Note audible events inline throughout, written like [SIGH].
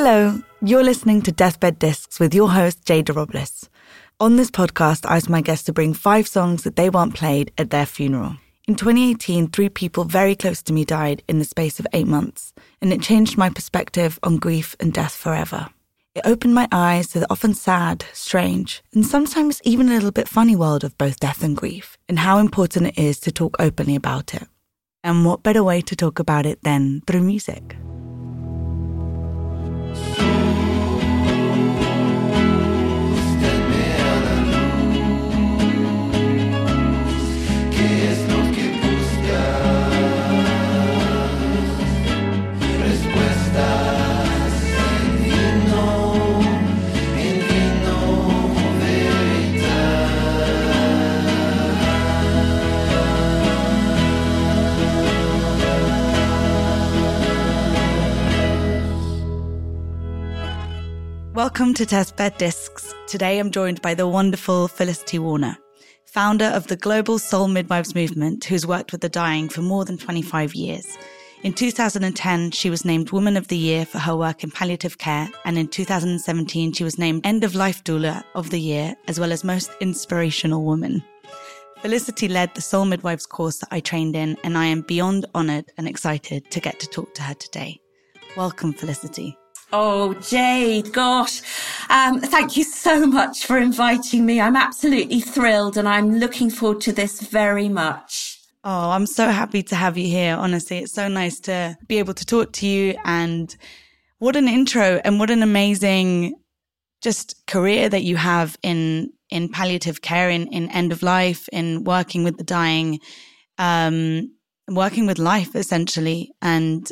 Hello, you're listening to Deathbed Discs with your host, Jada Robles. On this podcast, I ask my guests to bring five songs that they want played at their funeral. In 2018, three people very close to me died in the space of eight months, and it changed my perspective on grief and death forever. It opened my eyes to the often sad, strange, and sometimes even a little bit funny world of both death and grief, and how important it is to talk openly about it. And what better way to talk about it than through music? Thank you. Welcome to Deathbed Discs. Today I'm joined by the wonderful Felicity Warner, founder of the global soul midwives movement, who's worked with the dying for more than 25 years. In 2010, she was named Woman of the Year for her work in palliative care, and in 2017, she was named End of Life Doula of the Year, as well as Most Inspirational Woman. Felicity led the Soul Midwives course that I trained in, and I am beyond honored and excited to get to talk to her today. Welcome, Felicity. Oh, Jade, gosh. Um, thank you so much for inviting me. I'm absolutely thrilled and I'm looking forward to this very much. Oh, I'm so happy to have you here. Honestly, it's so nice to be able to talk to you and what an intro and what an amazing just career that you have in in palliative care in, in end of life in working with the dying um working with life essentially and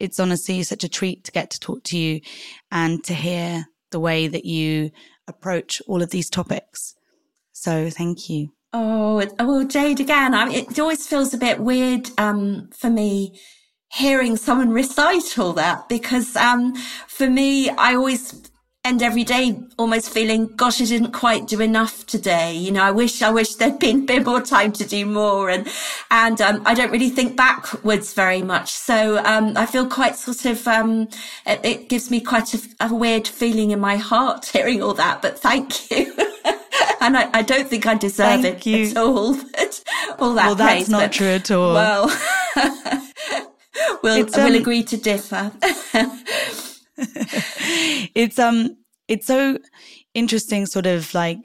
it's honestly such a treat to get to talk to you and to hear the way that you approach all of these topics. So thank you. Oh, well, Jade, again, I mean, it always feels a bit weird um, for me hearing someone recite all that because um, for me, I always end every day almost feeling, gosh, I didn't quite do enough today. You know, I wish, I wish there'd been a bit more time to do more. And, and, um, I don't really think backwards very much. So, um, I feel quite sort of, um, it, it gives me quite a, a, weird feeling in my heart [LAUGHS] hearing all that, but thank you. [LAUGHS] and I, I, don't think I deserve thank it you. at all. [LAUGHS] But all that well, that's praise, not but, true at all. Well, we'll, we'll um, agree to differ. [LAUGHS] it's um it's so interesting sort of like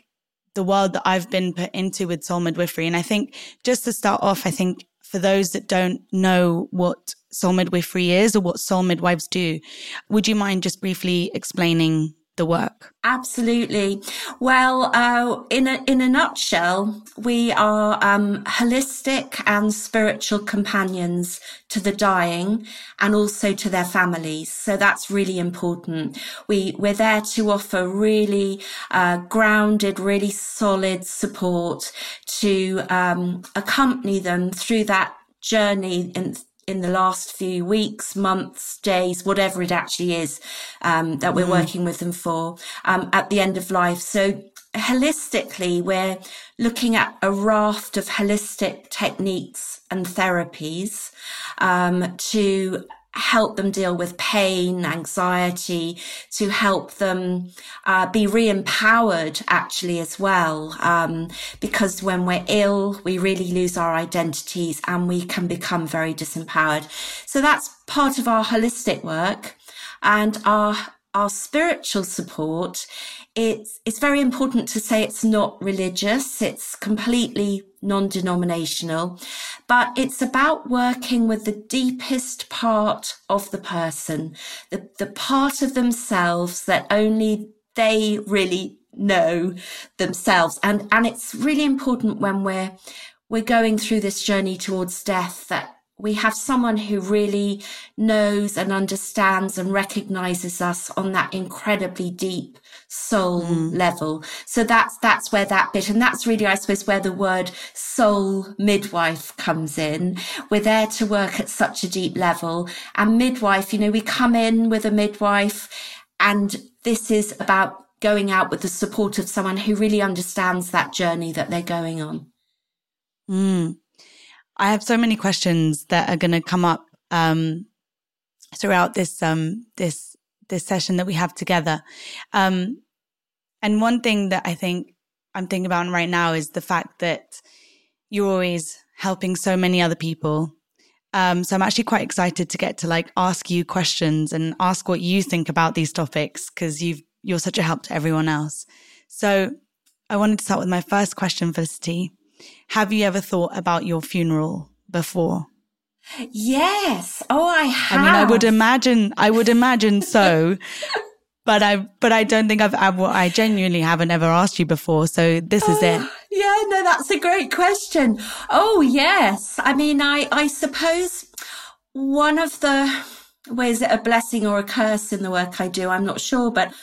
the world that I've been put into with soul midwifery. And I think just to start off, I think for those that don't know what soul midwifery is or what soul midwives do, would you mind just briefly explaining the work? Absolutely. Well, uh, in a in a nutshell, we are um, holistic and spiritual companions to the dying, and also to their families. So that's really important. We we're there to offer really uh, grounded, really solid support to um, accompany them through that journey and in the last few weeks, months, days, whatever it actually is um, that we're mm. working with them for um, at the end of life. So holistically, we're looking at a raft of holistic techniques and therapies um, to help them deal with pain, anxiety, to help them uh, be re-empowered actually as well. Um, because when we're ill, we really lose our identities and we can become very disempowered. So that's part of our holistic work and our our spiritual support, it's, it's very important to say it's not religious. It's completely non-denominational, but it's about working with the deepest part of the person, the, the part of themselves that only they really know themselves. And, and it's really important when we're, we're going through this journey towards death that we have someone who really knows and understands and recognizes us on that incredibly deep soul mm. level. So that's, that's where that bit, and that's really, I suppose, where the word soul midwife comes in. We're there to work at such a deep level. And midwife, you know, we come in with a midwife and this is about going out with the support of someone who really understands that journey that they're going on. Mm. I have so many questions that are going to come up um, throughout this um, this this session that we have together. Um, and one thing that I think I'm thinking about right now is the fact that you're always helping so many other people. Um, so I'm actually quite excited to get to like ask you questions and ask what you think about these topics because you've you're such a help to everyone else. So I wanted to start with my first question, Felicity. Have you ever thought about your funeral before? Yes. Oh, I have. I mean, I would imagine, I would imagine so. [LAUGHS] but I, but I don't think I've, I, I genuinely haven't ever asked you before. So this is it. Oh, yeah, no, that's a great question. Oh, yes. I mean, I, I suppose one of the ways it a blessing or a curse in the work I do, I'm not sure, but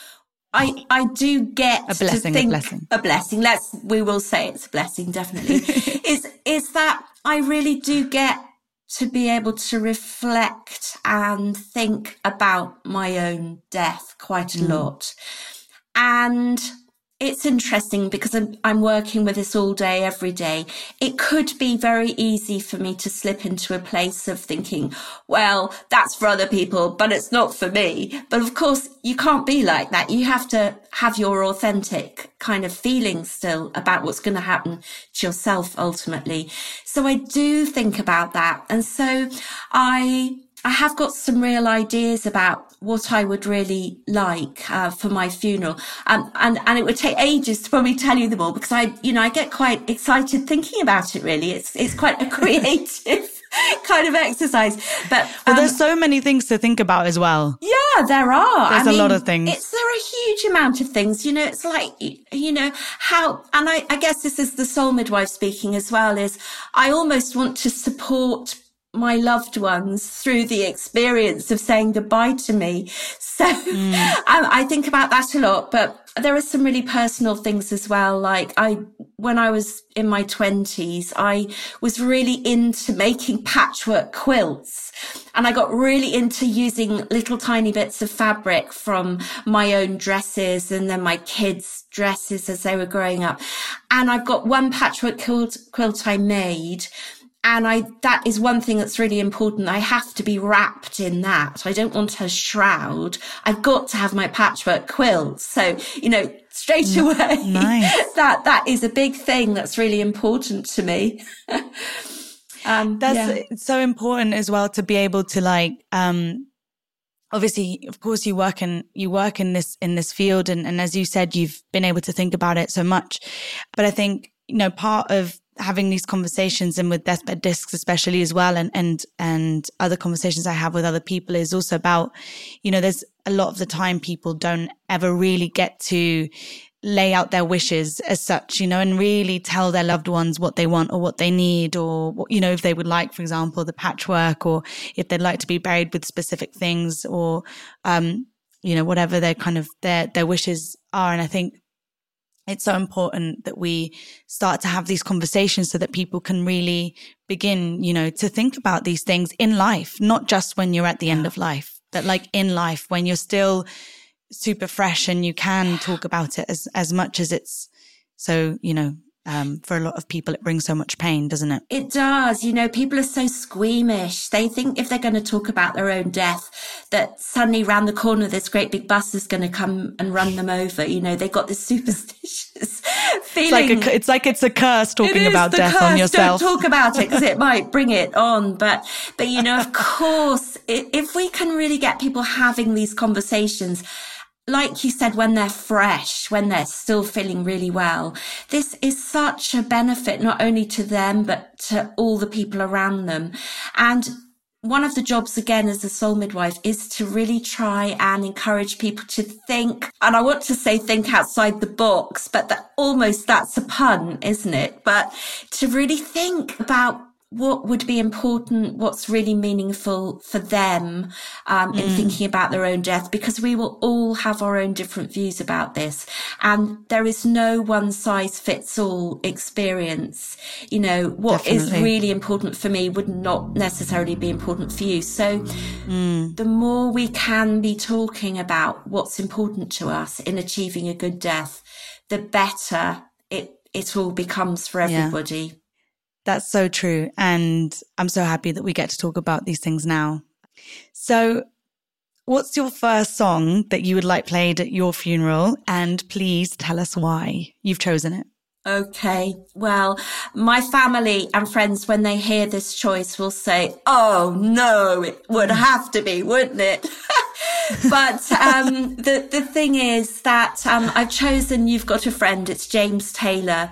I, I do get a blessing, a blessing, a blessing. Let's, we will say it's a blessing, definitely. [LAUGHS] is, is that I really do get to be able to reflect and think about my own death quite a mm. lot. And it's interesting because I'm, I'm, working with this all day, every day. It could be very easy for me to slip into a place of thinking, well, that's for other people, but it's not for me. But of course, you can't be like that. You have to have your authentic kind of feeling still about what's going to happen to yourself ultimately. So I do think about that. And so I, I have got some real ideas about what I would really like uh, for my funeral. Um, and, and it would take ages to probably tell you them all because I, you know, I get quite excited thinking about it really. It's, it's quite a [LAUGHS] creative kind of exercise. But um, well, there's so many things to think about as well. Yeah, there are. There's I a mean, lot of things. It's there are a huge amount of things. You know, it's like you know how, and I, I guess this is the soul midwife speaking as well. Is I almost want to support my loved ones through the experience of saying goodbye to me. [LAUGHS] So mm. I, I, think about that a lot, but there are some really personal things as well. Like I, when I was in my twenties, I was really into making [LAUGHS] patchwork quilts and I got really into using little tiny bits of fabric from my own dresses and then my kids' dresses as they were growing up. And I've got one patchwork quilt, quilt I made and I, that is one thing that's really important. I have to be wrapped in that. I don't want a shroud. I've got to have my patchwork quilt. So, you know, straight mm, away, nice. [LAUGHS] that, that is a big thing that's really important to me. [LAUGHS] um, that's yeah. so important as well to be able to like, um, obviously of course you work in you work in this in this field and, and as you said you've been able to think about it so much but i think you know part of having these conversations and with deathbed discs especially as well and and and other conversations i have with other people is also about you know there's a lot of the time people don't ever really get to lay out their wishes as such you know and really tell their loved ones what they want or what they need or what you know if they would like for example the patchwork or if they'd like to be buried with specific things or um you know whatever their kind of their their wishes are. And i think it's so important that we start to have these conversations so that people can really begin, you know, to think about these things in life, not just when you're at the end of life, but like in life when you're still super fresh and you can talk about it as, as much as it's so, you know, um, for a lot of people, it brings so much pain, doesn't it? It does. You know, people are so squeamish. They think if they're going to talk about their own death, that suddenly round the corner, this great big bus is going to come and run them over. You know, they've got this [LAUGHS] superstitious feeling. It's like, a, it's like it's a curse talking about death curse. on yourself. Don't talk about it because it [LAUGHS] might bring it on. But, but you know, of course, if we can really get people having these conversations, like you said, when they're fresh, when they're still feeling really well, this is such a benefit, not only to them, but to all the people around them. And one of the jobs again as a soul midwife is to really try and encourage people to think and i want to say think outside the box but that almost that's a pun isn't it but to really think about what would be important, what's really meaningful for them um, in mm. thinking about their own death, because we will all have our own different views about this. And there is no one size fits all experience. You know, what Definitely. is really important for me would not necessarily be important for you. So mm. the more we can be talking about what's important to us in achieving a good death, the better it, it all becomes for everybody. Yeah. That's so true. And I'm so happy that we get to talk about these things now. So what's your first song that you would like played at your funeral? And please tell us why you've chosen it. Okay. Well, my family and friends, when they hear this choice, will say, Oh no, it would have to be, wouldn't it? [LAUGHS] but um, the the thing is that um, I've chosen "You've Got a Friend." It's James Taylor.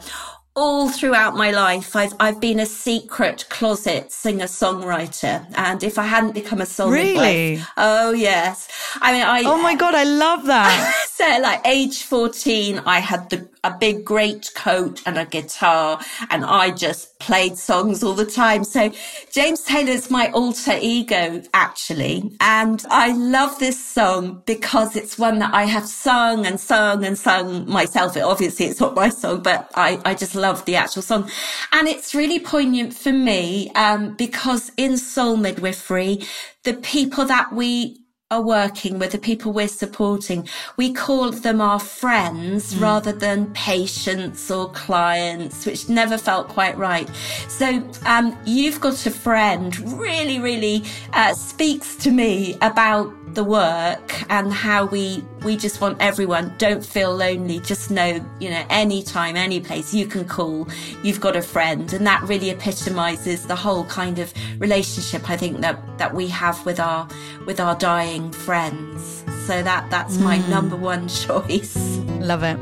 All throughout my life, I've I've been a secret closet singer songwriter, and if I hadn't become a songwriter, really, oh yes, I mean, I oh my god, I love that. [LAUGHS] so, like age fourteen, I had the a big great coat and a guitar and I just played songs all the time. So James Taylor's my alter ego actually. And I love this song because it's one that I have sung and sung and sung myself. Obviously it's not my song, but I, I just love the actual song. And it's really poignant for me, um, because in soul midwifery, the people that we are working with, the people we're supporting, we call them our friends mm. rather than patients or clients, which never felt quite right. So, um, you've got a friend really, really uh, speaks to me about the work and how we we just want everyone don't feel lonely just know you know anytime any place you can call you've got a friend. And that really epitomizes the whole kind of relationship i think that that we have with our with our dying friends. So that that's my mm. number one [LAUGHS] choice. Love it.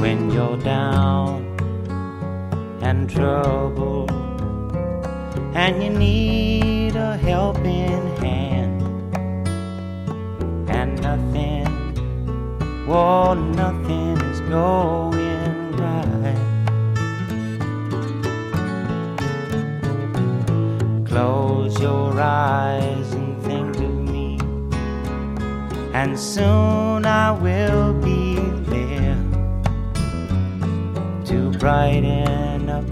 When you're down and troubled and you need a helping hand and nothing, oh, nothing is going right. Close your eyes and think of me, and soon I will be there to brighten up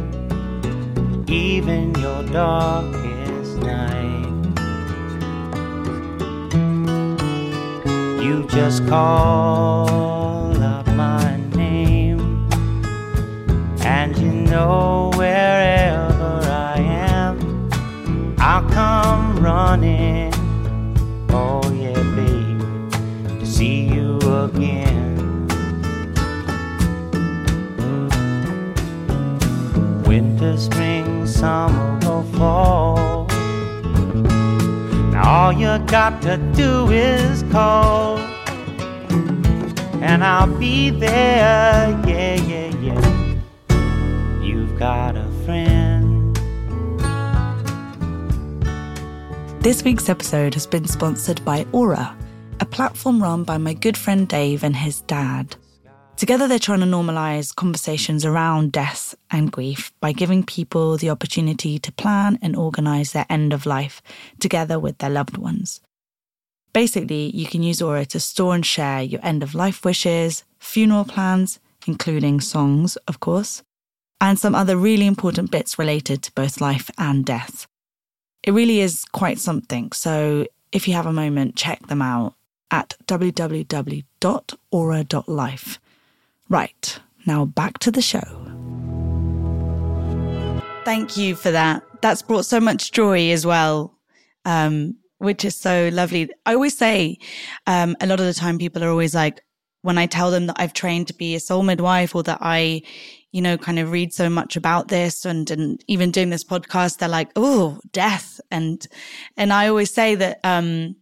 even your darkest night. Just call out my name, and you know wherever I am, I'll come running. Oh, yeah, babe, to see you again. Winter, spring, summer, or fall all you got to do is call, and I'll be there. Yeah, yeah, yeah. You've got a friend. This week's episode has been sponsored by Aura, a platform run by my good friend Dave and his dad. Together, they're trying to normalize conversations around death and grief by giving people the opportunity to plan and organize their end of life together with their loved ones. Basically, you can use Aura to store and share your end of life wishes, funeral plans, including songs, of course, and some other really important bits related to both life and death. It really is quite something, so if you have a moment, check them out at www.aura.life. Right, now back to the show. Thank you for that. That's brought so much joy as well, um, which is so lovely. I always say, um, a lot of the time people are always like, when I tell them that I've trained to be a soul midwife or that I, you know, kind of read so much about this and, and even doing this podcast, they're like, oh, death. And, and I always say that, um,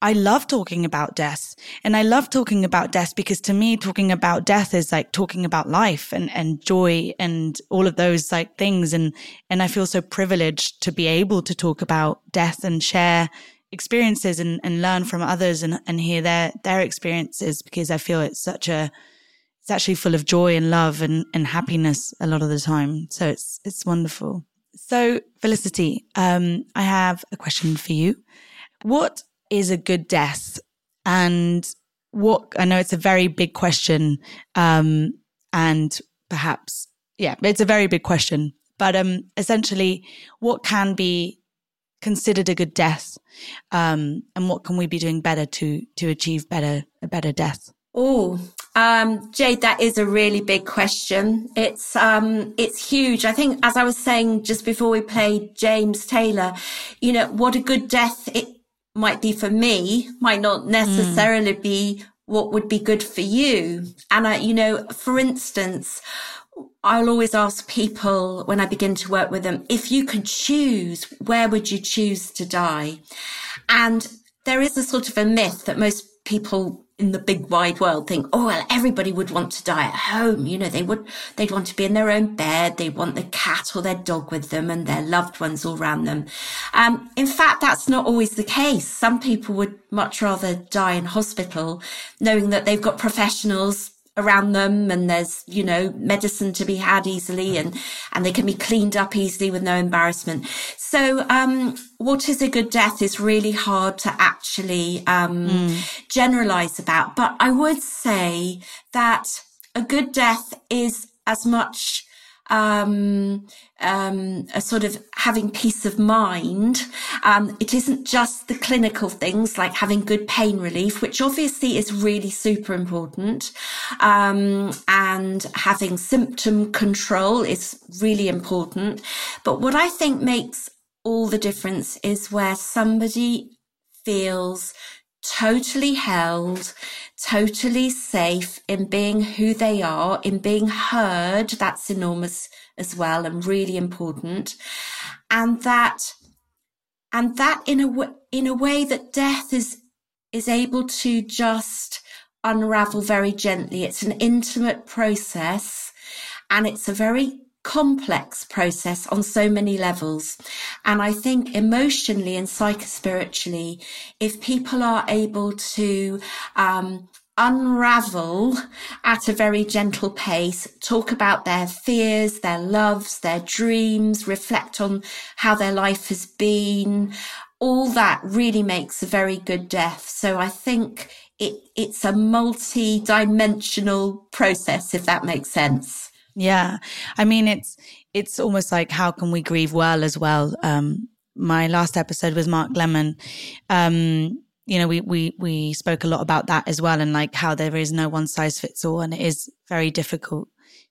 I love talking about death. And I love talking about death because to me, talking about death is like talking about life and, and joy and all of those like things. And, and I feel so privileged to be able to talk about death and share experiences and, and learn from others and, and hear their, their experiences because I feel it's such a, it's actually full of joy and love and, and happiness a lot of the time. So it's, it's wonderful. So Felicity, um, I have a question for you. What is a good death? And what I know it's a very big question, um, and perhaps yeah, it's a very big question. But um, essentially, what can be considered a good death, um, and what can we be doing better to to achieve better a better death? Oh, um, Jade, that is a really big question. It's um, it's huge. I think, as I was saying just before we played James Taylor, you know, what a good death it might be for me might not necessarily mm. be what would be good for you. And I, you know, for instance, I'll always ask people when I begin to work with them, if you could choose, where would you choose to die? And there is a sort of a myth that most people in the big wide world think, oh, well, everybody would want to die at home. You know, they would, they'd want to be in their own bed. They want the cat or their dog with them and their loved ones all around them. Um, in fact, that's not always the case. Some people would much rather die in hospital knowing that they've got professionals around them and there's, you know, medicine to be had easily and, and they can be cleaned up easily with no embarrassment. So, um, what is a good death is really hard to actually, um, mm. generalize about. But I would say that a good death is as much um, um, a sort of having peace of mind. Um, it isn't just the clinical things like having good pain relief, which obviously is really super important. Um, and having symptom control is really important. But what I think makes all the difference is where somebody feels totally held, totally safe in being who they are, in being heard. That's enormous as well and really important. And that, and that in a way, in a way that death is, is able to just unravel very gently. It's an intimate process and it's a very complex process on so many levels. And I think emotionally and psychospiritually, if people are able to, um, unravel at a very gentle pace, talk about their fears, their loves, their dreams, reflect on how their life has been. All that really makes a very good death. So I think it, it's a multi-dimensional process, if that makes sense. Yeah. I mean, it's, it's almost like how can we grieve well as well? Um, my last episode was Mark Lemon. Um, you know, we, we, we spoke a lot about that as well and like how there is no one size fits all and it is very difficult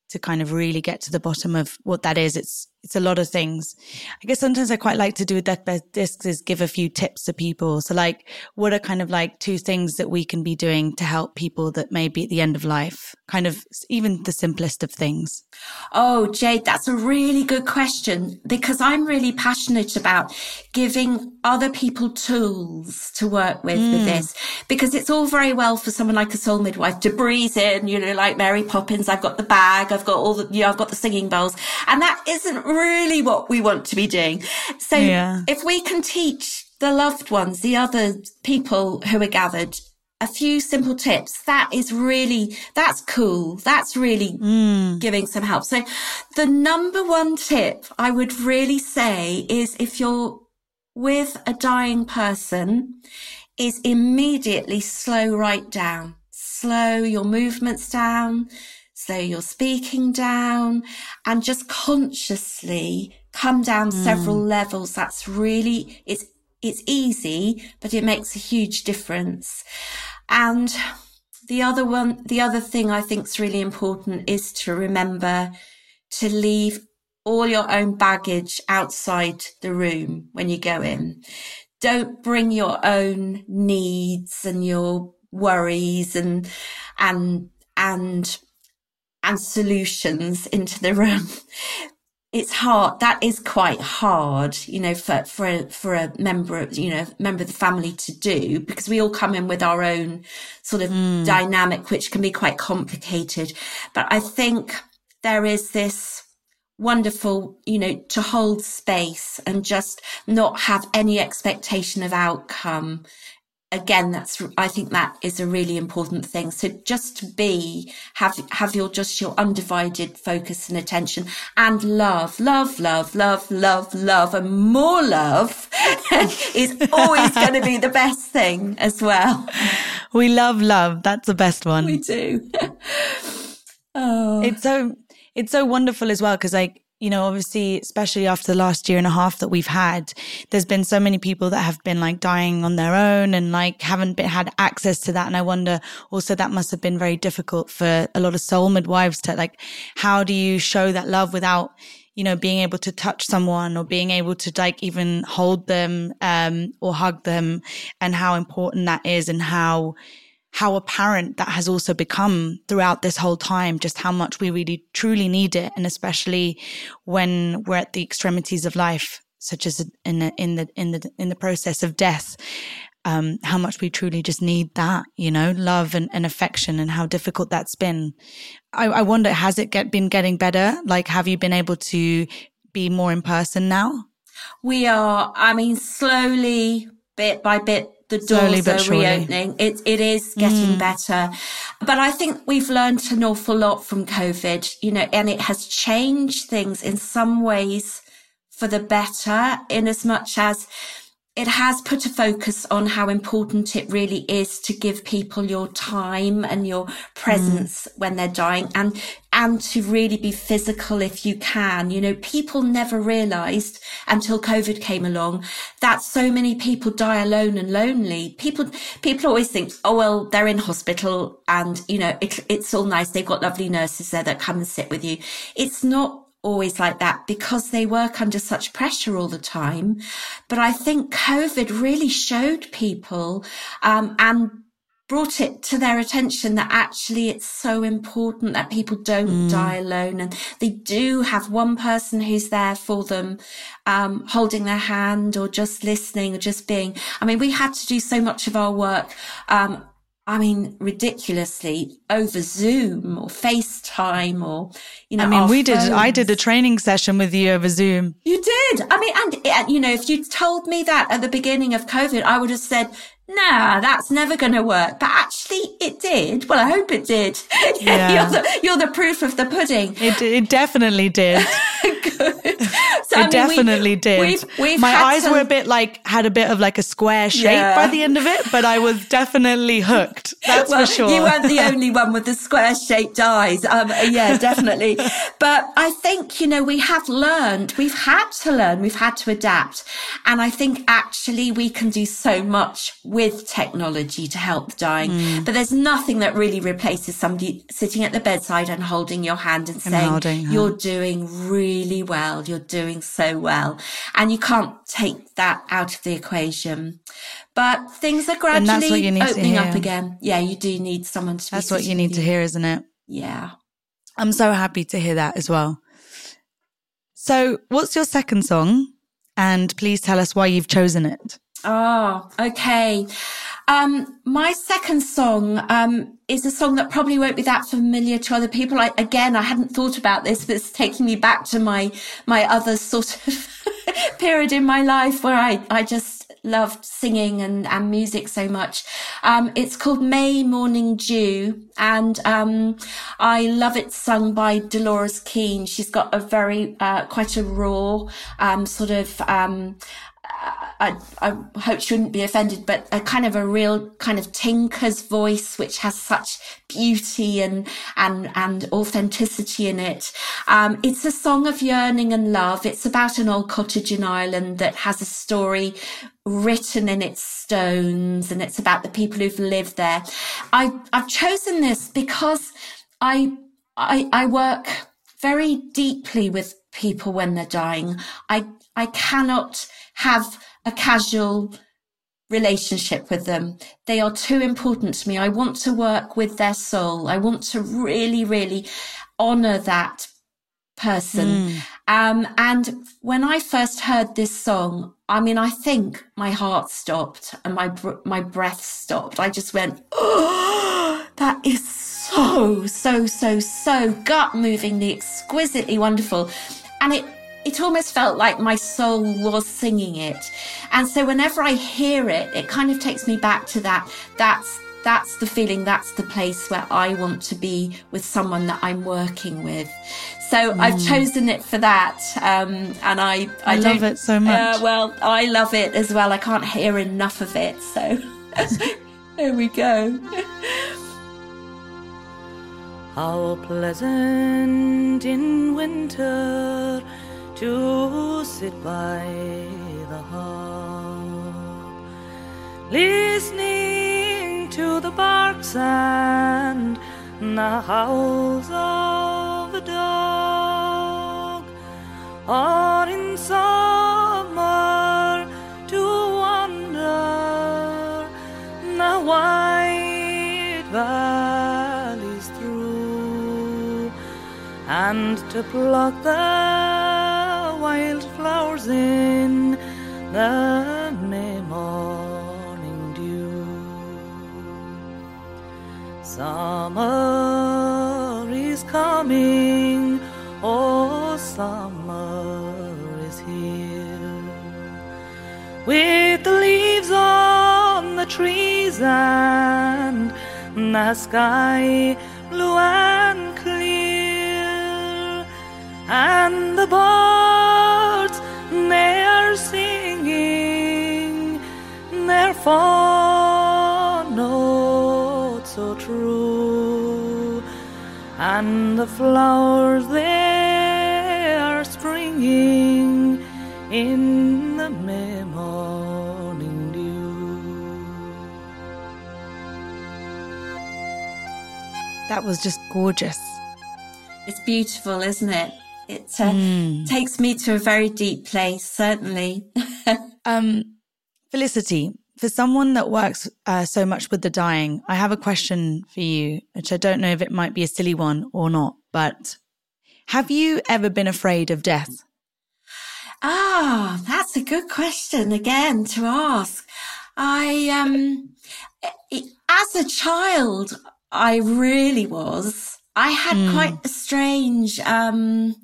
to kind of really get to the bottom of what that is. It's it's a lot of things. I guess sometimes I quite like to do with deathbed discs is give a few tips to people. So like, what are kind of like two things that we can be doing to help people that may be at the end of life? Kind of even the simplest of things. Oh, Jade, that's a really good question because I'm really passionate about giving other people tools to work with mm. with this because it's all very well for someone like a soul midwife to breeze in, you know, like Mary Poppins. I've got the bag. I've got all the, you know, I've got the singing bowls and that isn't really what we want to be doing. So yeah. if we can teach the loved ones, the other people who are gathered, a few simple tips, that is really, that's cool. That's really mm. giving some help. So the number one tip I would really say is if you're with a dying person is immediately slow right down, slow your movements down, slow your speaking down and just consciously come down mm. several levels. That's really, it's, it's easy, but it makes a huge difference. And the other one, the other thing I think is really important is to remember to leave all your own baggage outside the room when you go in. Don't bring your own needs and your worries and, and, and and solutions into the room. It's hard. That is quite hard, you know, for, for, a, for a member of, you know, member of the family to do because we all come in with our own sort of mm. dynamic, which can be quite complicated. But I think there is this wonderful, you know, to hold space and just not have any expectation of outcome again that's i think that is a really important thing. So just to be have have your just your undivided focus and attention and love love love love love love and more love [LAUGHS] is always [LAUGHS] going to be the best thing as well. We love love. That's the best one. We do. [LAUGHS] Oh. It's so it's so wonderful as well because like you know, obviously, especially after the last year and a half that we've had, there's been so many people that have been like dying on their own and like haven't been, had access to that. And I wonder also that must have been very difficult for a lot of soul midwives to like, how do you show that love without, you know, being able to touch someone or being able to like even hold them, um, or hug them and how important that is and how, how apparent that has also become throughout this whole time, just how much we really truly need it. And especially when we're at the extremities of life, such as in the, in the, in the, in the process of death. Um, how much we truly just need that, you know, love and, and affection and how difficult that's been. I, I wonder, has it get, been getting better? Like, have you been able to be more in person now? We are, I mean, slowly, bit by bit, the doors Slowly, are reopening. It, it is getting mm. better. But I think we've learned an awful lot from COVID, you know, and it has changed things in some ways for the better in as much as it has put a focus on how important it really is to give people your time and your presence mm. when they're dying and and to really be physical if you can. You know people never realized until covid came along that so many people die alone and lonely. People people always think oh well they're in hospital and you know it, it's all nice. They've got lovely nurses there that come and sit with you. It's not always like that because they work under such pressure all the time. But I think COVID really showed people, um, and brought it to their attention that actually it's so important that people don't mm. die alone and they do have one person who's there for them, um, holding their hand or just listening or just being. I mean, we had to do so much of our work, um, I mean, ridiculously over Zoom or FaceTime or, you know, I mean, we phones. did, I did a training session with you over Zoom. You did. I mean, and, and, you know, if you'd told me that at the beginning of COVID, I would have said, nah, that's never going to work. But actually it did. Well, I hope it did. [LAUGHS] yeah. You're, the, you're the proof of the pudding. It, it definitely did. [LAUGHS] Good. So, it I mean, definitely we, did. We've, we've My eyes to... were a bit like, had a bit of like a square shape yeah. by the end of it, but I was definitely hooked. That's well, for sure. You weren't the [LAUGHS] only one with the square shaped eyes. Um, yeah, definitely. but I think, you know, we have learned, we've had to learn, we've had to adapt. And I think actually we can do so much with technology to help the dying. Mm. But there's nothing that really replaces somebody sitting at the bedside and holding your hand and, and saying, you're doing really well. You're doing so well. And you can't take that out of the equation. But things are gradually opening up again. Yeah, you do need someone to That's what you need to hear, isn't it? Yeah. I'm so happy to hear that as well. So, what's your second song? And please tell us why you've chosen it. Oh, okay. Um, my second song um, is a song that probably won't be that familiar to other people. I, again, I hadn't thought about this, but it's taking me back to my my other sort of [LAUGHS] period in my life where I I just loved singing and, and music so much. Um, it's called May Morning Dew, and um, I love it sung by Dolores Keane. She's got a very uh, quite a raw um, sort of um, I, I hope she wouldn't be offended, but a kind of a real kind of tinker's voice, which has such beauty and, and, and authenticity in it. Um, it's a song of yearning and love. It's about an old cottage in Ireland that has a story written in its stones and it's about the people who've lived there. I, I've chosen this because I, I, I work very deeply with people when they're dying. I, I cannot have a casual relationship with them. They are too important to me. I want to work with their soul. I want to really, really honor that person. Mm. Um, and when I first heard this song, I mean, I think my heart stopped and my, my breath stopped. I just went, Oh, that is so, so, so, so gut movingly, exquisitely wonderful. And it it almost felt like my soul was singing it. And so whenever I hear it, it kind of takes me back to that. That's that's the feeling, that's the place where I want to be with someone that I'm working with. So mm. I've chosen it for that. Um, and I, I, I love it so much. Uh, well, I love it as well. I can't hear enough of it. So [LAUGHS] there we go. How pleasant in winter to sit by the harp, listening to the barks and the howls of the dog, or in summer to wander the white valleys through and to pluck the wild flowers in the May morning dew. Summer is coming, oh, summer is here. With the leaves on the trees and the sky blue and clear, and the birds they are singing their fond notes so true, and the flowers they are springing in the May morning dew. That was just gorgeous. It's beautiful, isn't it? It uh, takes me to a very deep place, certainly. [LAUGHS] Um, Felicity, for someone that works uh, so much with the dying, I have a question for you, which I don't know if it might be a silly one or not, but have you ever been afraid of death? Ah, that's a good question again to ask. I, um, i- as a child, I really was. I had quite a strange, um,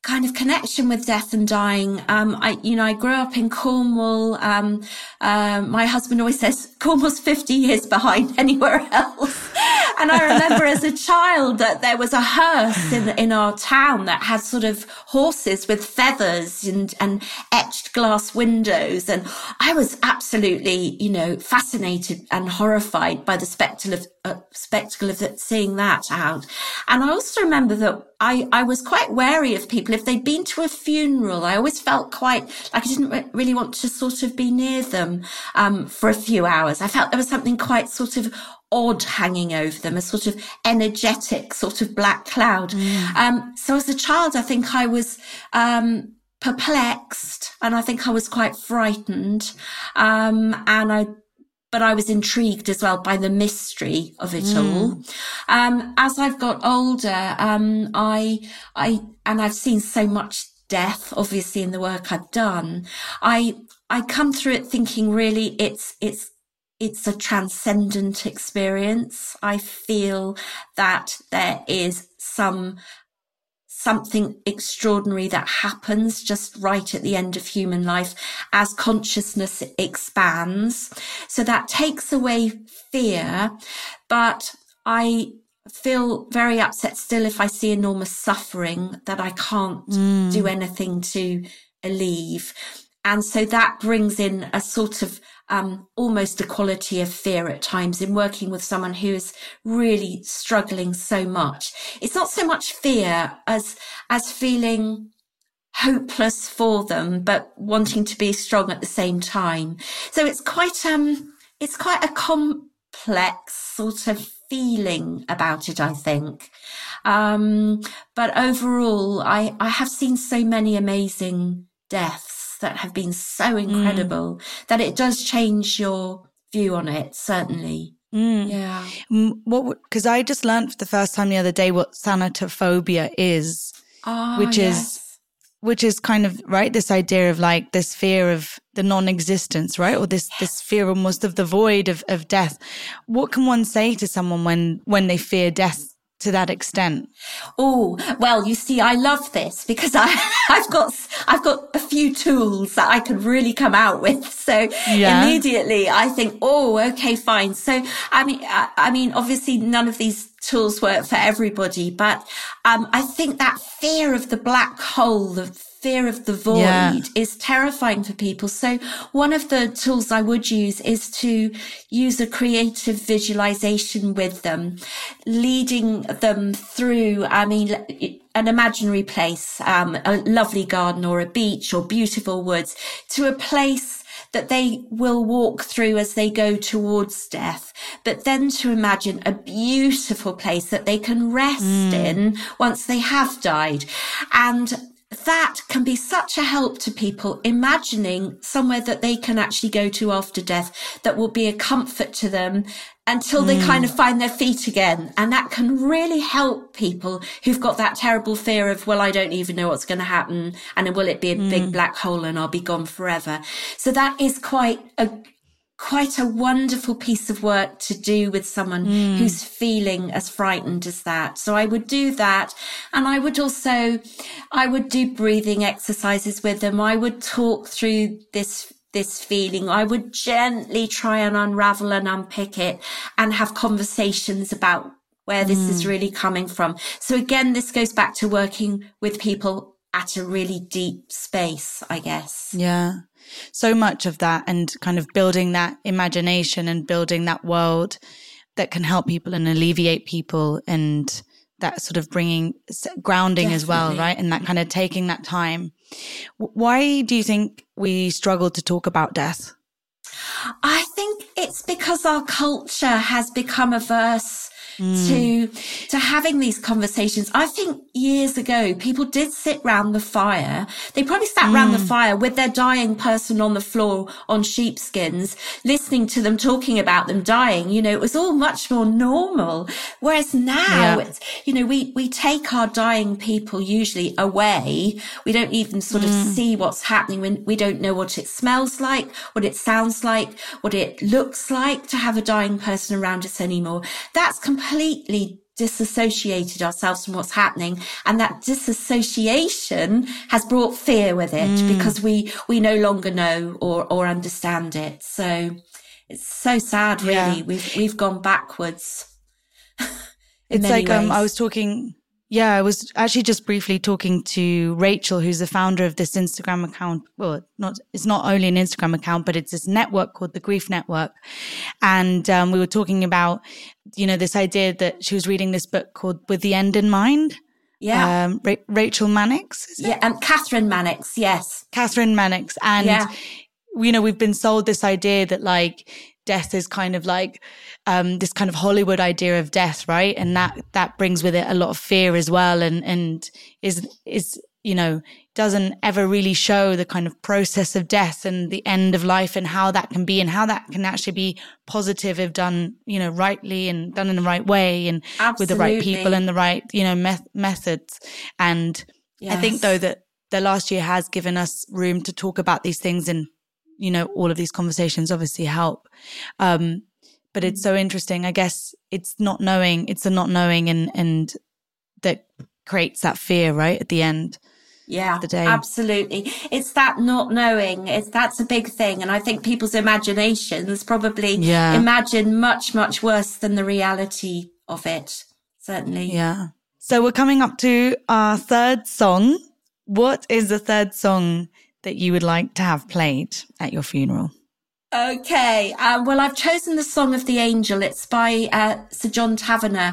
kind of connection with death and dying. Um, I, you know, I grew up in Cornwall. Um, uh, my husband always says Cornwall's 50 years behind [LAUGHS] anywhere else. And I remember as a child that there was a hearse in, in our town that had sort of horses with feathers and, and etched glass windows. And I was absolutely, you know, fascinated and horrified by the spectacle of, uh, spectacle of seeing that out. And I also remember that I, I was quite wary of people. If they'd been to a funeral, I always felt quite like I didn't re- really want to sort of be near them, um, for a few hours. I felt there was something quite sort of odd hanging over them, a sort of energetic sort of black cloud. Um, so as a child, I think I was, um, perplexed and I think I was quite frightened. Um, and I but I was intrigued as well by the mystery of it all. Um, as I've got older, um, I, I, and I've seen so much death, obviously, in the work I've done. I, I come through it thinking really it's, it's, it's a transcendent experience. I feel that there is some something extraordinary that happens just right at the end of human life as consciousness expands. So that takes away fear, but I feel very upset still if I see enormous suffering that I can't do mm. anything to alleviate. And so that brings in a sort of um, almost a quality of fear at times in working with someone who is really struggling so much. It's not so much fear as as feeling hopeless for them, but wanting to be strong at the same time. So it's quite um it's quite a complex sort of feeling about it, I think. Um, but overall, I, I have seen so many amazing deaths that have been so incredible that it does change your view on it, certainly. Yeah. Mm, What? Because I just learned for the first time the other day what thanatophobia is, Ah, which yes. is which is kind of right this idea of like this fear of the non-existence, right, or this this fear almost of the void of of death. What can one say to someone when when they fear death to that extent? Oh, well, you see, I love this because I, [LAUGHS] I've got, I've got a few tools that I can really come out with. [LAUGHS] So Yeah. immediately I think, oh, okay, fine. So, I mean, I, I mean, obviously none of these tools work for everybody, but, um, I think that fear of the black hole, the fear of the void Yeah. is terrifying for people. So one of the tools I would use is to use a creative visualization with them, leading them through, I mean, an imaginary place, um, a lovely garden or a beach or beautiful woods to a place that they will walk through as they go towards death, but then to imagine a beautiful place that they can rest mm. in once they have died. And that can be such a help to people imagining somewhere that they can actually go to after death that will be a comfort to them until they mm. kind of find their feet again. And that can really help people who've got that terrible fear of, well, I don't even know what's going to happen. And will it be a mm. big black hole and I'll be gone forever? So that is quite a, quite a wonderful piece of work to do with someone mm. who's feeling as frightened as that. So I would do that. And I would also, I would do breathing exercises with them. I would talk through this this feeling. I would gently try and unravel and unpick it and have conversations about where this mm. is really coming from. So again, this goes back to working with people at a really deep space, I guess. Yeah. So much of that and kind of building that imagination and building that world that can help people and alleviate people and that sort of bringing grounding Definitely. as well, right? And that kind of taking that time. Why do you think we struggle to talk about death? I think it's because our culture has become averse mm. to to having these conversations. I think years ago people did sit round the fire. They probably sat mm. round the fire with their dying person on the floor on sheepskins, listening to them talking about them dying. You know, it was all much more normal. Whereas now yeah. it's you know, we we take our dying people usually away. We don't even sort mm. of see what's happening when we don't know what it smells like, what it sounds like, what it looks like to have a dying person around us anymore. That's completely completely disassociated ourselves from what's happening and that disassociation has brought fear with it mm. because we we no longer know or or understand it so it's so sad really yeah. we've we've gone backwards [LAUGHS] it's like um i was talking yeah, I was actually just briefly talking to Rachel, who's the founder of this Instagram account. Well, not it's not only an Instagram account, but it's this network called the Grief Network. And um, we were talking about, you know, this idea that she was reading this book called With the End in Mind. Yeah. Um, Ra- Rachel Mannix. Yeah, and Kathryn Mannix. Yes. Kathryn Mannix, and yeah. You know, we've been sold this idea that like death is kind of like um, this kind of Hollywood idea of death, right? And that that brings with it a lot of fear as well, and and is is you know doesn't ever really show the kind of process of death and the end of life and how that can be and how that can actually be positive if done you know rightly and done in the right way and Absolutely. with the right people and the right you know met- methods and yes. i think though that the last year has given us room to talk about these things and you know, all of these conversations obviously help. Um, but it's so interesting. I guess it's not knowing, it's the not knowing and, and that creates that fear, right? At the end. Yeah, the day. absolutely. It's that not knowing. It's that's a big thing, and I think people's imaginations probably yeah. imagine much, much worse than the reality of it. Certainly. Yeah. So we're coming up to our third song. What is the third song that you would like to have played at your funeral? Okay. Um, well, I've chosen the Song of the Angel. It's by uh, Sir John Tavener.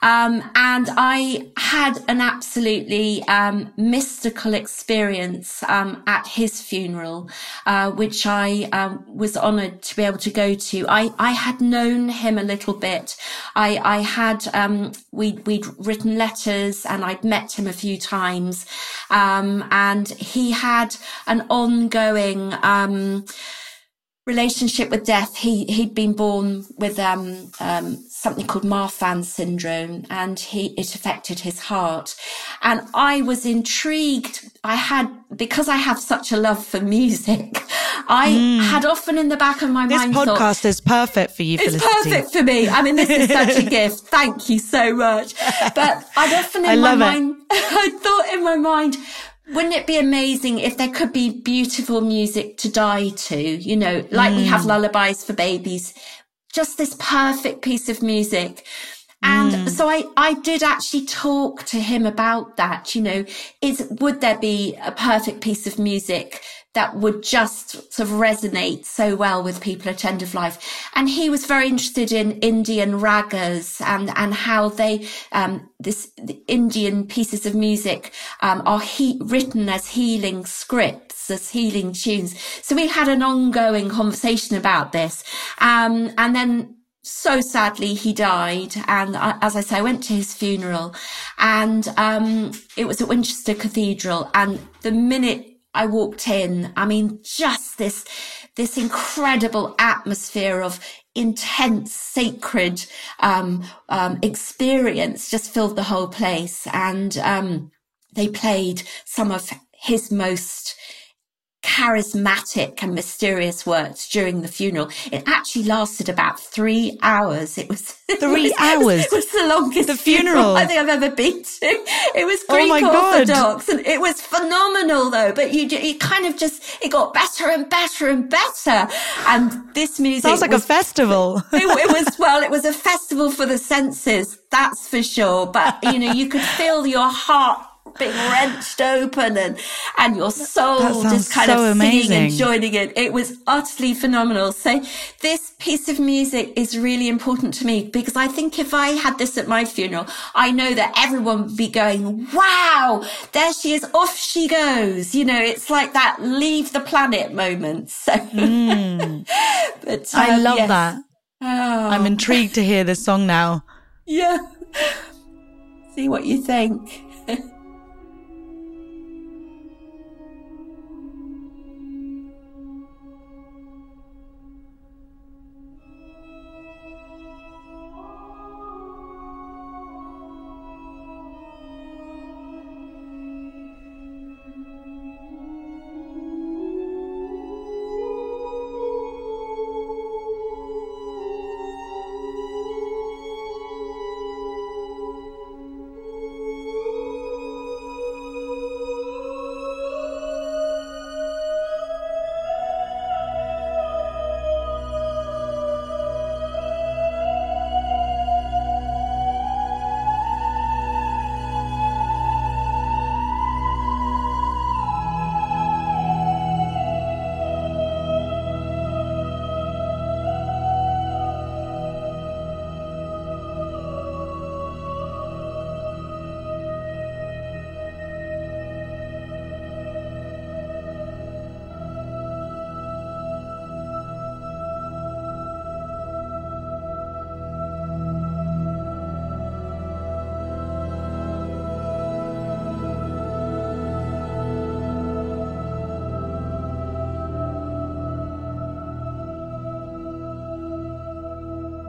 Um, and I had an absolutely um, mystical experience um, at his funeral, uh, which I um, was honoured to be able to go to. I, I had known him a little bit. I, I had um, we we'd written letters and I'd met him a few times, and he had an ongoing relationship with death, he he'd been born with um, um, something called Marfan syndrome, and he it affected his heart. And I was intrigued. I had because I have such a love for music. I mm. had often in the back of my this mind. This podcast thought, is perfect for you. It's Felicity. perfect for me. I mean, this is such a [LAUGHS] gift. Thank you so much. But I'd often in my mind, [LAUGHS] I thought in my mind, wouldn't it be amazing if there could be beautiful music to die to? You know, like mm. we have mm. lullabies for babies, just this perfect piece of music. And mm. so I, I did actually talk to him about that. You know, is, would there be a perfect piece of music that would just sort of resonate so well with people at end of life. And he was very interested in Indian ragas and, and how they, um, this, the Indian pieces of music, um, are he, written as healing scripts, as healing tunes. So we had an ongoing conversation about this. Um, and then so sadly he died and as i say i went to his funeral and um, it was at winchester cathedral and the minute i walked in. I mean just this this incredible atmosphere of intense sacred um, um, experience just filled the whole place. And um, they played some of his most charismatic and mysterious words during the funeral. It actually lasted about three hours. It was [LAUGHS] three it was, hours. It [LAUGHS] was the longest the funeral. funeral. I think I've ever been to. It was oh Greek oh Orthodox, God. and it was phenomenal though. But you, it kind of just it got better and better and better. And this music sounds like was, a festival. [LAUGHS] it, it was well, it was a festival for the senses. That's for sure. But you know, you could feel your heart being wrenched open and and your soul just kind so of amazing. singing and joining it. It was utterly phenomenal. So this piece of music is really important to me because I think if I had this at my funeral, I know that everyone would be going, wow, there she is, off she goes. You know, it's like that leave the planet moment. [LAUGHS] So, mm. but um, I love yes. that. Oh. I'm intrigued to hear this song now. [LAUGHS] Yeah. See what you think.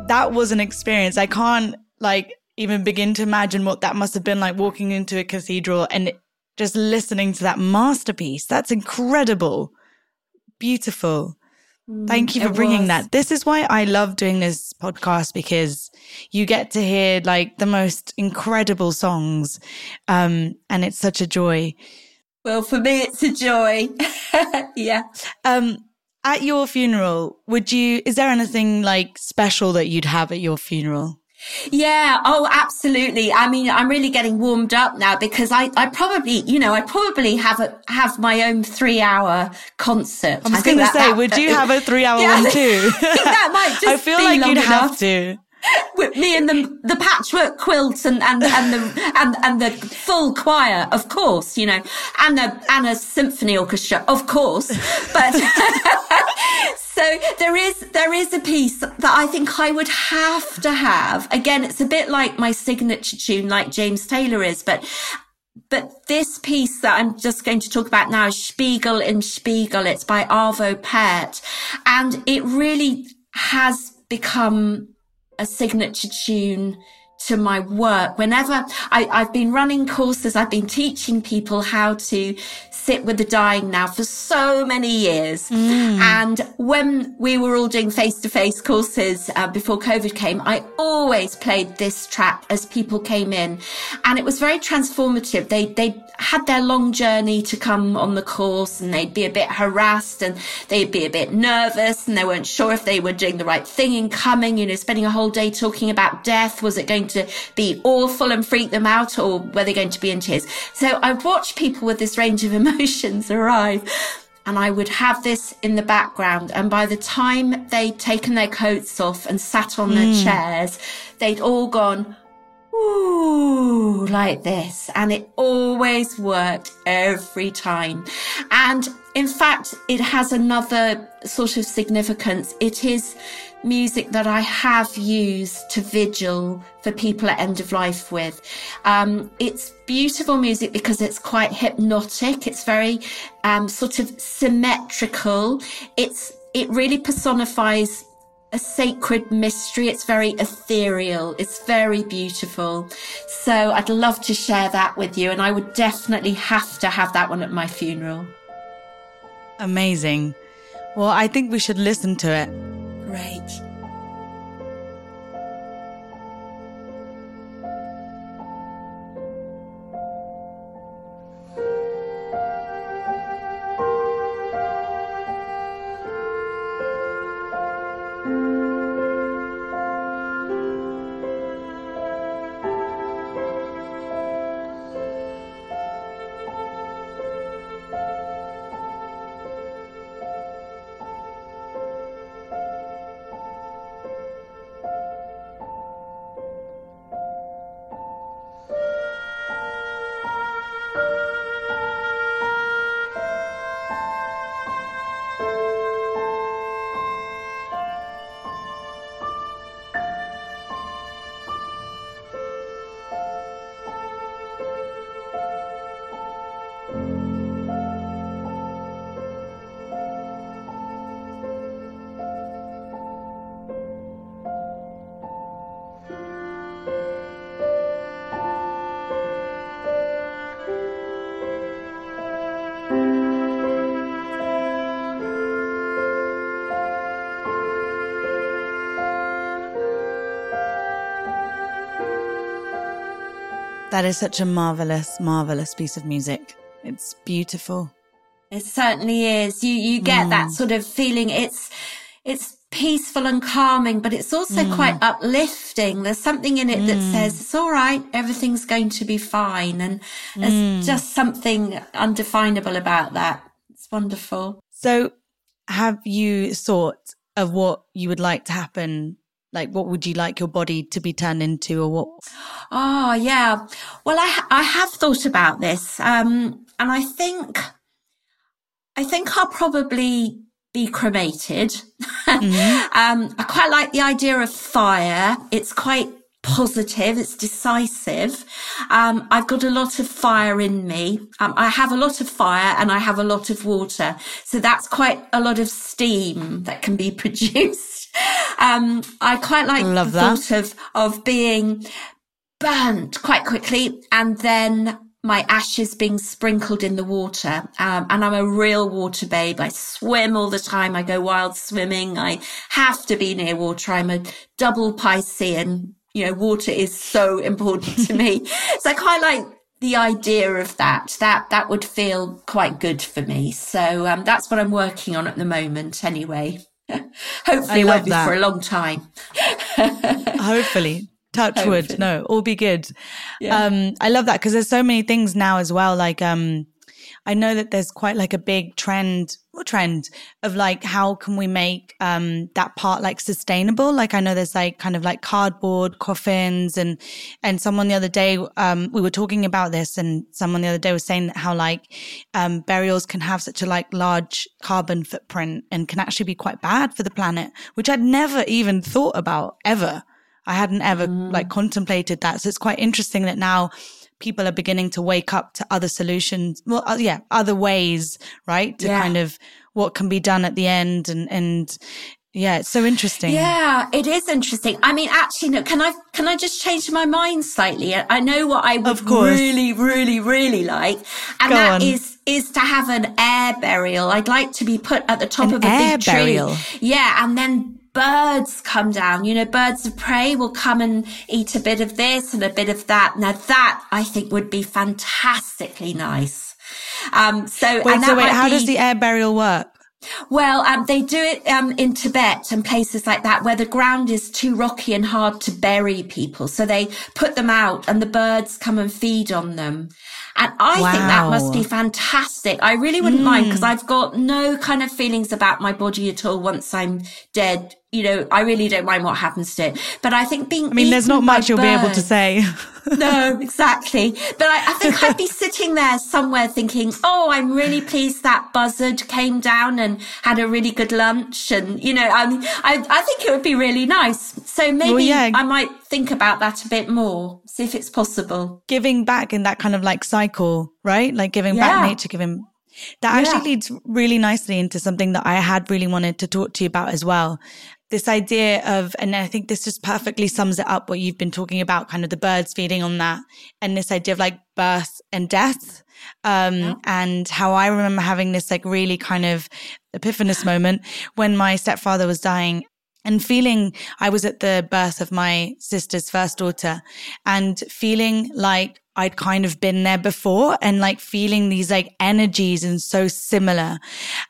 That was an experience. I can't like even begin to imagine what that must have been like walking into a cathedral and just listening to that masterpiece. That's incredible. Beautiful. Thank you for bringing was. that. This is why I love doing this podcast because you get to hear like the most incredible songs. Um, and it's such a joy. Well, for me, it's a joy. [LAUGHS] yeah. Um, at your funeral, would you, is there anything like special that you'd have at your funeral? Yeah. Oh, absolutely. I mean, I'm really getting warmed up now because I, I probably, you know, I probably have a, have my own three hour concert. I was going to say, that, would you [LAUGHS] have a three hour yeah, one too? [LAUGHS] that might [LAUGHS] just I feel like you'd enough. have to. With me and the the patchwork quilt and and and the and and the full choir, of course, you know, and a and a symphony orchestra, of course. But [LAUGHS] so there is there is a piece that I think I would have to have. Again, it's a bit like my signature tune, like James Taylor is, but but this piece that I'm just going to talk about now is Spiegel im Spiegel. It's by Arvo Pärt. And it really has become a signature tune to my work. Whenever I, have been running courses, I've been teaching people how to sit with the dying now for so many years. Mm. And when we were all doing face to face courses uh, before COVID came, I always played this track as people came in and it was very transformative. They, they had their long journey to come on the course and they'd be a bit harassed and they'd be a bit nervous and they weren't sure if they were doing the right thing in coming, you know, spending a whole day talking about death. Was it going to be awful and freak them out or were they going to be in tears? So I watched people with this range of [LAUGHS] emotions arrive and I would have this in the background. And by the time they'd taken their coats off and sat on mm. their hmm. chairs, they'd all gone, ooh, like this. And it always worked every time. And in fact, it has another sort of significance. It is music that I have used to vigil for people at end of life with. Um, it's beautiful music because it's quite hypnotic. It's very um, sort of symmetrical. It's it really personifies a sacred mystery. It's very ethereal. It's very beautiful. So I'd love to share that with you. And I would definitely have to have that one at my funeral. Amazing. Well, I think we should listen to it. Great. That is such a marvelous, marvelous piece of music. It's beautiful. It certainly is. You you get mm. that sort of feeling. It's it's peaceful and calming, but it's also mm. quite uplifting. There's something in it mm. that says it's all right, everything's going to be fine, and there's mm. just something undefinable about that. It's wonderful. So, have you thought of what you would like to happen like what would you like your body to be turned into or what? Oh yeah. Well i i have thought about this um and i think i think i'll probably be cremated. Mm-hmm. [LAUGHS] um i quite like the idea of fire. It's quite positive. It's decisive. Um i've got a lot of fire in me. Um, i have a lot of fire and i have a lot of water. So that's quite a lot of steam that can be [LAUGHS] produced um, I quite like Love the that. thought of, of being burnt quite quickly and then my ashes being sprinkled in the water. Um, and I'm a real water babe. I swim all the time. I go wild swimming. I have to be near water. I'm a double Piscean. You know, water is so [LAUGHS] important to me. so I quite like the idea of that. That, that would feel quite good for me. So, um, that's what I'm working on at the moment anyway. [LAUGHS] Hopefully, it won't be that. for a long time. [LAUGHS] Hopefully. Touch Hopefully. wood. No, all be good. Yeah. Um, I love that because there's so many things now as well. Like, um, I know that there's quite like a big trend or trend of like how can we make um that part like sustainable? Like i know there's like kind of like cardboard coffins and and someone the other day um we were talking about this and someone the other day was saying that how like um burials can have such a like large carbon footprint and can actually be quite bad for the planet which i'd never even thought about ever. I hadn't ever mm. like contemplated that. So it's quite interesting that now people are beginning to wake up to other solutions. Well, uh, yeah, other ways, right? To yeah. kind of what can be done at the end and, and yeah, it's so interesting. Yeah, it is interesting. I mean, actually, no, can I, can I just change my mind slightly? I know what I would really, really, really like. And Go that on. is is to have an air burial. I'd like to be put at the top an of a air big burial. tree. Yeah. And then birds come down. You know, birds of prey will come and eat a bit of this and a bit of that. Now that I think would be fantastically nice. Um, so, wait, so wait, how be, does the air burial work? Well, um, they do it um, in Tibet and places like that where the ground is too rocky and hard to bury people. So they put them out and the birds come and feed on them. And I wow. think that must be fantastic. I really wouldn't mm. mind because I've got no kind of feelings about my body at all once I'm dead you know, I really don't mind what happens to it. But I think being, I mean, there's not much you'll birds, be able to say. no, [LAUGHS] exactly. But I, I, think I'd be [LAUGHS] sitting there somewhere thinking, oh, I'm really pleased that buzzard came down and had a really good lunch. And, you know, I mean, I, I think it would be really nice. So maybe well, yeah. I might think about that a bit more, see if it's possible. Giving back in that kind of like cycle, right? Like giving yeah. back nature, giving that actually yeah. leads really nicely into something that I had really wanted to talk to you about as well this idea of, and I think this just perfectly sums it up what you've been talking about, kind of the birds feeding on that, and this idea of like birth and death. Um, yeah. and how I remember having this like really kind of epiphanous moment when my stepfather was dying and feeling I was at the birth of my sister's first daughter and feeling like I'd kind of been there before and like feeling these like energies and so similar.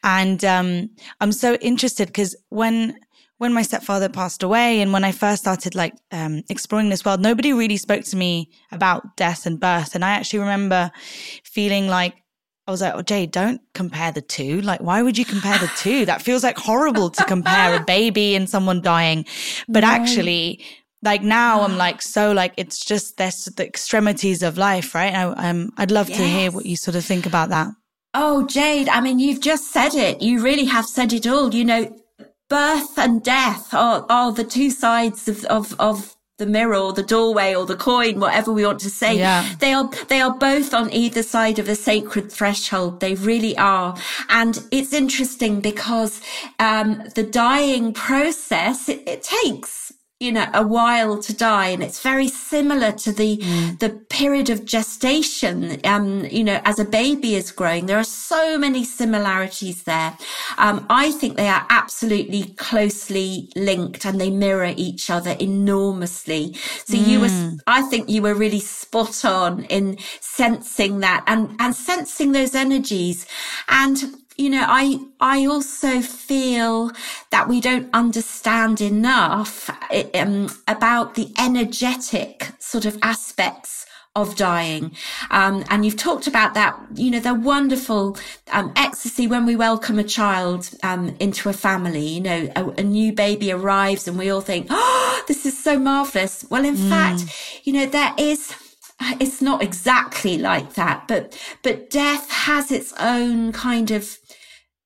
And, um, I'm so interested because when, when my stepfather passed away and when I first started like um, exploring this world, nobody really spoke to me about death and birth. And I actually remember feeling like I was like, oh, Jay, don't compare the two. Like, why would you compare the two? [LAUGHS] That feels like horrible to compare a baby and someone dying. But actually, like now I'm like, so like, it's just this, the extremities of life, right? I, um, I'd love yes. to hear what you sort of think about that. Oh, Jade, I mean, you've just said it. You really have said it all. You know, birth and death are, are the two sides of, of, of the mirror or the doorway or the coin, whatever we want to say. Yeah. They are, they are both on either side of a sacred threshold. They really are. And it's interesting because, um, the dying process, it, it takes you know, a while to die. And it's very similar to the, mm. the period of gestation. Um, you know, as a baby is growing, there are so many similarities there. Um, I think they are absolutely closely linked and they mirror each other enormously. So mm. you were, mm. I think you were really spot on in sensing that and, and sensing those energies. And you know, I, I also feel that we don't understand enough um, about the energetic sort of aspects of dying. Um, and you've talked about that, you know, the wonderful um, ecstasy when we welcome a child um, into a family. You know, a, a, new baby arrives and we all think, [GASPS] oh, this is so marvelous. Well, in mm. fact, you know, there is it's not exactly like that, but, but death has its own kind of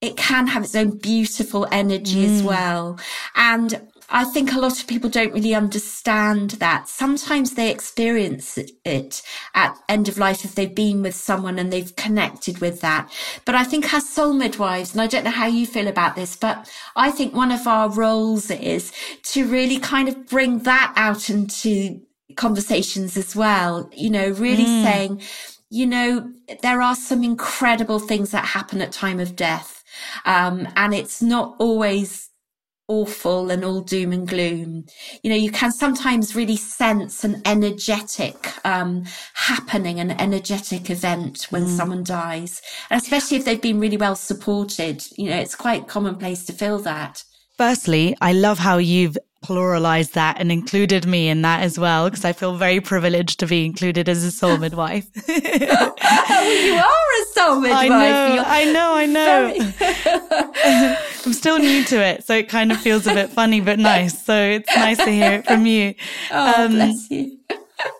it can have its own beautiful energy mm. as well. And I think a lot of people don't really understand that. Sometimes they experience it at end of life if they've been with someone and they've connected with that. But I think as soul midwives, and I don't know how you feel about this, but I think one of our roles is to really kind of bring that out into conversations as well. You know, really mm. saying, you know, there are some incredible things that happen at time of death um, and it's not always awful and all doom and gloom. You know, you can sometimes really sense an energetic um, happening, an energetic event when mm. someone dies, and especially if they've been really well supported. You know, it's quite commonplace to feel that. Firstly, I love how you've pluralized that and included me in that as well because I feel very privileged to be included as a soul midwife. [LAUGHS] you are a soul midwife. I know, I know, I know. [LAUGHS] [LAUGHS] I'm still new to it, so it kind of feels a bit funny but nice. So it's nice to hear it from you. Oh, um, bless you.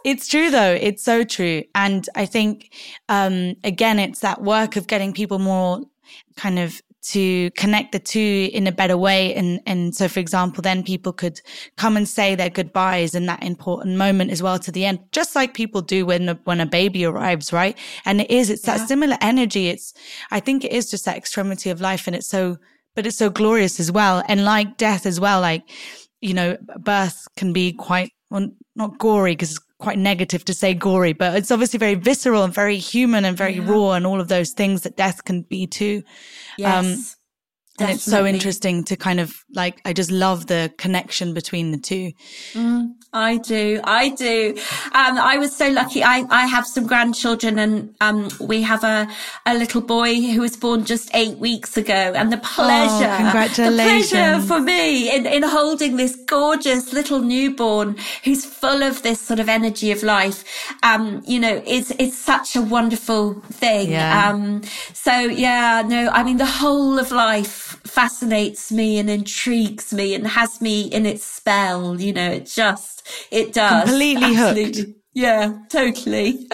it's true though. It's so true. And I think, um, again, it's that work of getting people more kind of to connect the two in a better way. And, and so, for example, then people could come and say their goodbyes in that important moment as well to the end, just like people do when, a, when a baby arrives, right? And it is, it's yeah. that similar energy. It's, I think it is just that extremity of life. And it's so, but it's so glorious as well. And like death as well, like, you know, birth can be quite, well, not gory because it's quite negative to say gory, but it's obviously very visceral and very human and very yeah. raw and all of those things that death can be too. Yes. Um, And it's so interesting to kind of like, I just love the connection between the two. Mm, I do. I do. Um, I was so lucky. I, I have some grandchildren and, um, we have a, a little boy who was born just eight weeks ago and the oh, pleasure, oh, congratulations. the pleasure for me in, in holding this gorgeous little newborn who's full of this sort of energy of life. Um, you know, it's, it's such a wonderful thing. Yeah. Um, so yeah, no, I mean, the whole of life fascinates me and intrigues me and has me in its spell. You know, it just, it does. Completely Absolutely. hooked. Yeah, totally.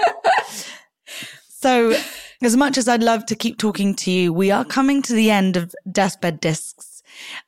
so, as much as I'd love to keep talking to you, we are coming to the end of Deathbed Discs.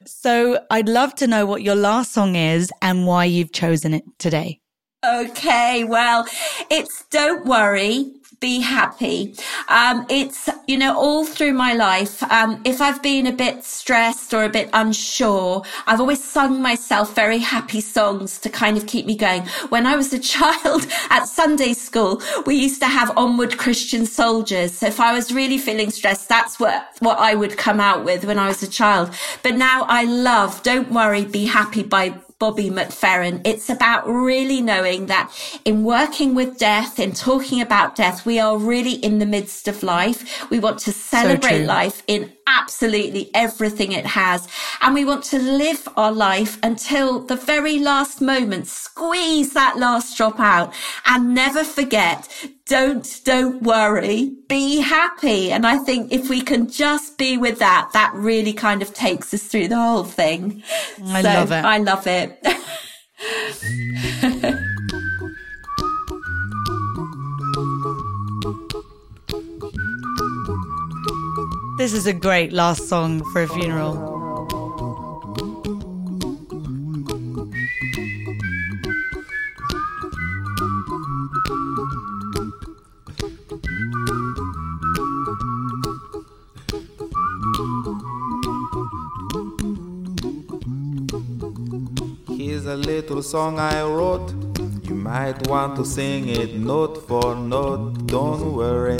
So, I'd love to know what your last song is and why you've chosen it today. Okay, well, it's Don't Worry be happy. Um, it's, you know, all through my life, um, if I've been a bit stressed or a bit unsure, I've always sung myself very happy songs to kind of keep me going. When I was a [LAUGHS] child at Sunday school, we used to have Onward Christian Soldiers. So if I was really feeling stressed, that's what, what I would come out with when I was a child. But now I love Don't Worry, Be Happy by Bobby McFerrin. It's about really knowing that in working with death, in talking about death, we are really in the midst of life. We want to celebrate so life in absolutely everything it has. And we want to live our life until the very last moment, squeeze that last drop out and never forget don't, don't worry, be happy. And I think if we can just be with that, that really kind of takes us through the whole thing. I so love it. I love it. [LAUGHS] this is a great last song for a funeral. Here's a little song I wrote. You might want to sing it note for note. Don't worry.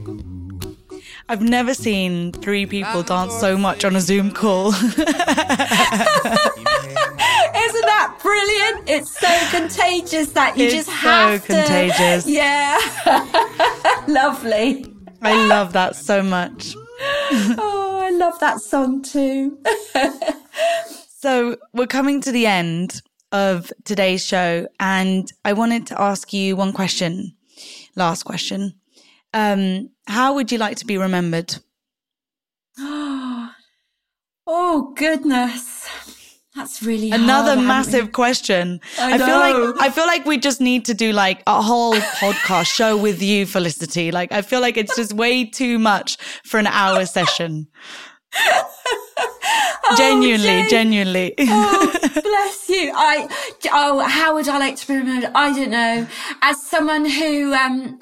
I've never seen three people dance so much on a Zoom call. [LAUGHS] Isn't that brilliant? It's so contagious that you it's just have to- so to. contagious. [LAUGHS] Yeah. [LAUGHS] Lovely. I love that so much. oh, I love that song too. so we're coming to the end of today's show, and I wanted to ask you one question. Last question. Um, how would you like to be remembered? [GASPS] oh goodness. That's really another hard, massive question. I, I, feel like I feel like we just need to do like a whole [LAUGHS] podcast show with you, Felicity. Like I feel like it's just way too much for an hour session. [LAUGHS] oh, genuinely, genuinely. oh, [LAUGHS] bless you. I oh, how would I like to be remembered? I don't know. As someone who um,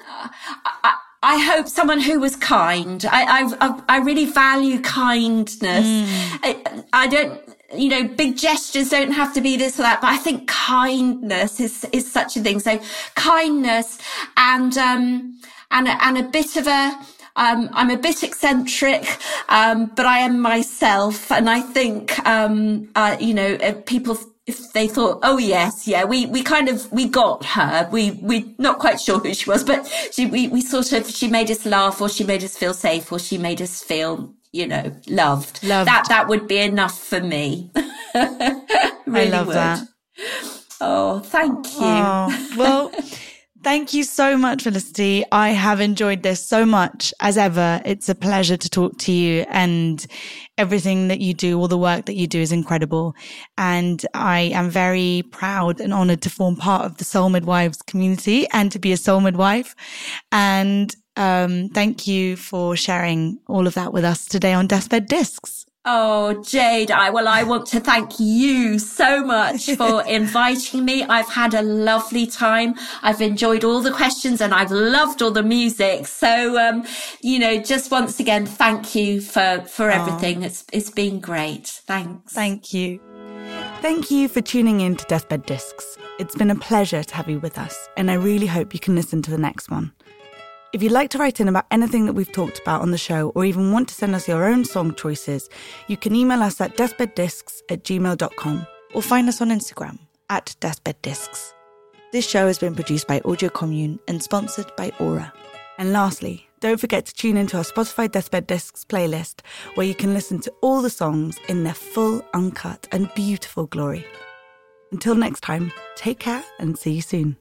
I, I hope someone who was kind. I I, I really value kindness. Mm. I, I don't you know, big gestures don't have to be this or that, but I think kindness is, is such a thing. So kindness and, um, and, and a bit of a, um, I'm a bit eccentric, um, but I am myself. And I think, um, uh, you know, people if they thought, oh yes, yeah, we, we kind of, we got her. We, we not quite sure who she was, but she, we, we sort of, she made us laugh or she made us feel safe or she made us feel, you know, loved. Loved. That, that would be enough for me. [LAUGHS] really I love would. that. Oh, thank you. Oh, well, [LAUGHS] thank you so much, Felicity. I have enjoyed this so much as ever. It's a pleasure to talk to you and everything that you do, all the work that you do is incredible. And I am very proud and honored to form part of the Soul Midwives community and to be a soul midwife. And um, thank you for sharing all of that with us today on Deathbed Discs. Oh, Jade, I, well, I want to thank you so much [LAUGHS] for inviting me. I've had a lovely time. I've enjoyed all the questions and I've loved all the music. So, um, you know, just once again, thank you for, for everything. It's, it's been great. Thanks. Thank you. Thank you for tuning in to Deathbed Discs. It's been a pleasure to have you with us, and I really hope you can listen to the next one. If you'd like to write in about anything that we've talked about on the show, or even want to send us your own song choices, you can email us at deathbeddiscs at gmail.com or find us on Instagram at deathbeddiscs. This show has been produced by Audio Commune and sponsored by Aura. And lastly, don't forget to tune into our Spotify Deathbed Discs playlist, where you can listen to all the songs in their full, uncut, and beautiful glory. Until next time, take care and see you soon.